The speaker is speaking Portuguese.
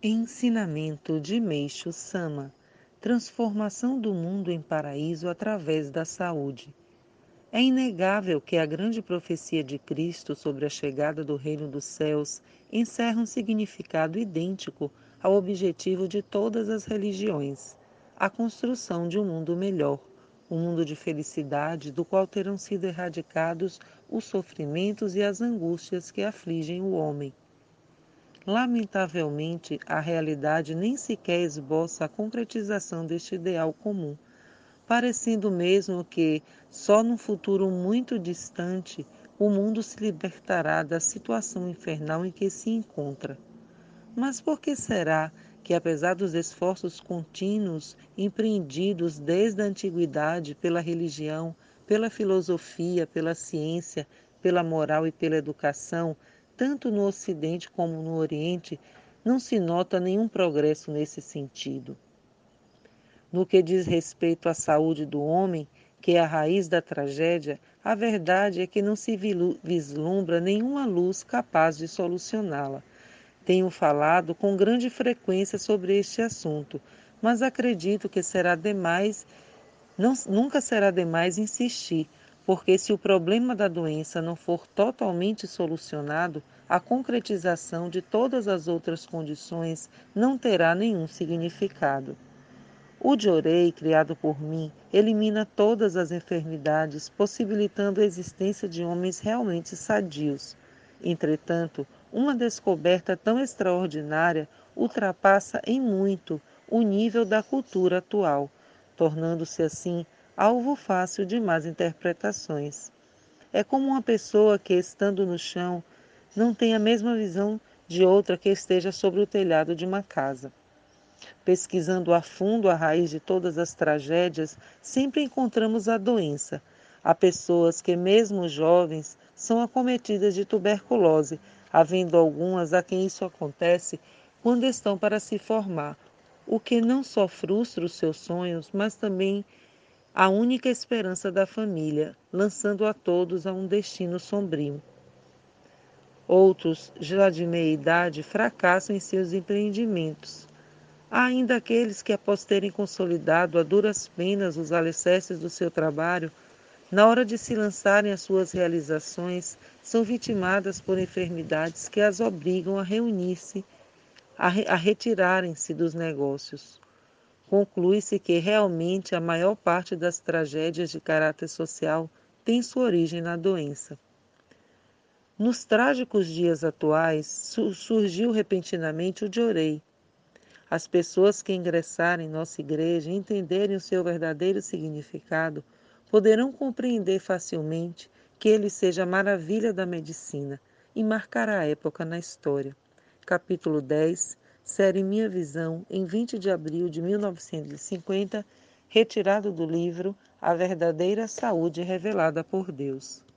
Ensinamento de Meixo Sama Transformação do mundo em paraíso através da saúde. É inegável que a grande profecia de Cristo sobre a chegada do reino dos céus encerra um significado idêntico ao objetivo de todas as religiões: a construção de um mundo melhor, um mundo de felicidade do qual terão sido erradicados os sofrimentos e as angústias que afligem o homem Lamentavelmente, a realidade nem sequer esboça a concretização deste ideal comum, parecendo mesmo que, só num futuro muito distante, o mundo se libertará da situação infernal em que se encontra. Mas por que será que, apesar dos esforços contínuos empreendidos desde a antiguidade pela religião, pela filosofia, pela ciência, pela moral e pela educação, tanto no Ocidente como no Oriente, não se nota nenhum progresso nesse sentido. No que diz respeito à saúde do homem, que é a raiz da tragédia, a verdade é que não se vislumbra nenhuma luz capaz de solucioná-la. Tenho falado com grande frequência sobre este assunto, mas acredito que será demais, não, nunca será demais insistir, porque se o problema da doença não for totalmente solucionado, a concretização de todas as outras condições não terá nenhum significado. O Diorei, criado por mim, elimina todas as enfermidades, possibilitando a existência de homens realmente sadios. Entretanto, uma descoberta tão extraordinária ultrapassa em muito o nível da cultura atual, tornando-se assim alvo fácil de más interpretações. É como uma pessoa que, estando no chão, não tem a mesma visão de outra que esteja sobre o telhado de uma casa. Pesquisando a fundo a raiz de todas as tragédias, sempre encontramos a doença. Há pessoas que, mesmo jovens, são acometidas de tuberculose, havendo algumas a quem isso acontece quando estão para se formar, o que não só frustra os seus sonhos, mas também a única esperança da família, lançando a todos a um destino sombrio. Outros, já de meia idade, fracassam em seus empreendimentos. Há ainda aqueles que, após terem consolidado a duras penas os alicerces do seu trabalho, na hora de se lançarem às suas realizações, são vitimadas por enfermidades que as obrigam a reunir-se, a, re a retirarem-se dos negócios conclui-se que realmente a maior parte das tragédias de caráter social tem sua origem na doença. Nos trágicos dias atuais, surgiu repentinamente o Diorei. As pessoas que ingressarem em nossa igreja e entenderem o seu verdadeiro significado poderão compreender facilmente que ele seja a maravilha da medicina e marcará a época na história. Capítulo 10 série Minha Visão, em 20 de abril de 1950, retirado do livro A Verdadeira Saúde Revelada por Deus.